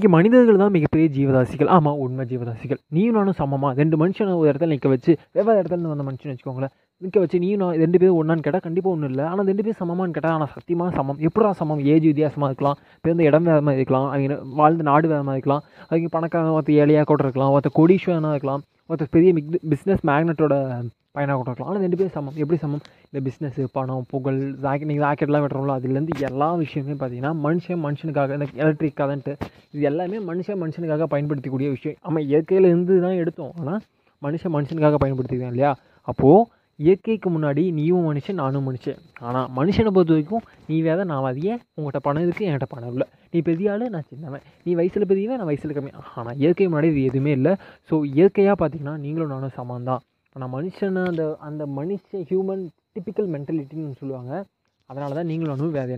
இங்கே மனிதர்கள் தான் மிகப்பெரிய ஜீவராசிகள். ஆமாம் உண்மை ஜீவராசிகள். நீயும் நானும் சமமாக ரெண்டு மனுஷனை ஒரு இடத்துல நிற்க வச்சு வெவ்வேறு இடத்துல வந்த மனுஷன் வச்சுக்கோங்களேன். நிற்க வச்சு நீயும் நான் ரெண்டு பேரும் ஒன்றான்னு கேட்டால் கண்டிப்பாக ஒன்றும் இல்லை. ஆனால் ரெண்டு பேரும் சமமானு கேட்டால் ஆனால் சத்தியமாக சமம். எப்படா சமம்? ஏஜ் வித்தியாசமாக இருக்கலாம். பிறந்த இடம் வேறு மாதிரி இருக்கலாம். அவங்க வாழ்ந்த நாடு வேறு மாதிரி இருக்கலாம். அவங்க பணக்காரன் ஒருத்தர் ஏழையாக கூட இருக்கலாம். ஒருத்தர் கோடீஸ்வரனாக இருக்கலாம். ஒருத்தர் பெரிய பிஸ்னஸ் மேக்னட்டோட பையனாக கூட இருக்கலாம் ஆனால் ரெண்டு பேரும் சமம். எப்படி சமம்? இந்த பிஸ்னஸ்ஸு பணம் புகழ் ஜாக்கெட் நீங்கள் ஜாக்கெட்லாம் வெட்டுறோம்ல அதுலேருந்து எல்லா விஷயமே பார்த்தீங்கன்னா மனுஷன் மனுஷனுக்காக இந்த எலக்ட்ரிக் கரண்ட்டு இது எல்லாமே மனுஷன் மனுஷனுக்காக பயன்படுத்தக்கூடிய விஷயம். நம்ம இயற்கையிலேருந்து தான் எடுத்தோம். ஆனால் மனுஷன் மனுஷனுக்காக பயன்படுத்திக்கிறேன் இல்லையா? அப்போது இயற்கைக்கு முன்னாடி நீயும் மனுஷன் நானும் மனுஷன். ஆனால் மனுஷனை பொறுத்த வரைக்கும் நீ வேற நான் அதிக உங்கள்கிட்ட பணம் இருக்குது என்கிட்ட பணம் இல்லை. நீ பெரிய ஆள் நான் சின்னவன். நீ வயசில் பெரியவன் நான் வயசில் கம்மி. ஆனால் இயற்கை முன்னாடி இது எதுவுமே இல்லை. ஸோ இயற்கையாக பார்த்தீங்கன்னா நீங்களும் நானும் சமம் தான் இப்போ நான் மனுஷனை அந்த அந்த மனுஷ ஹியூமன் டிப்பிக்கல் மென்டாலிட்டின்னு சொல்லுவாங்க. அதனால தான் நீங்களும் நானும் வேற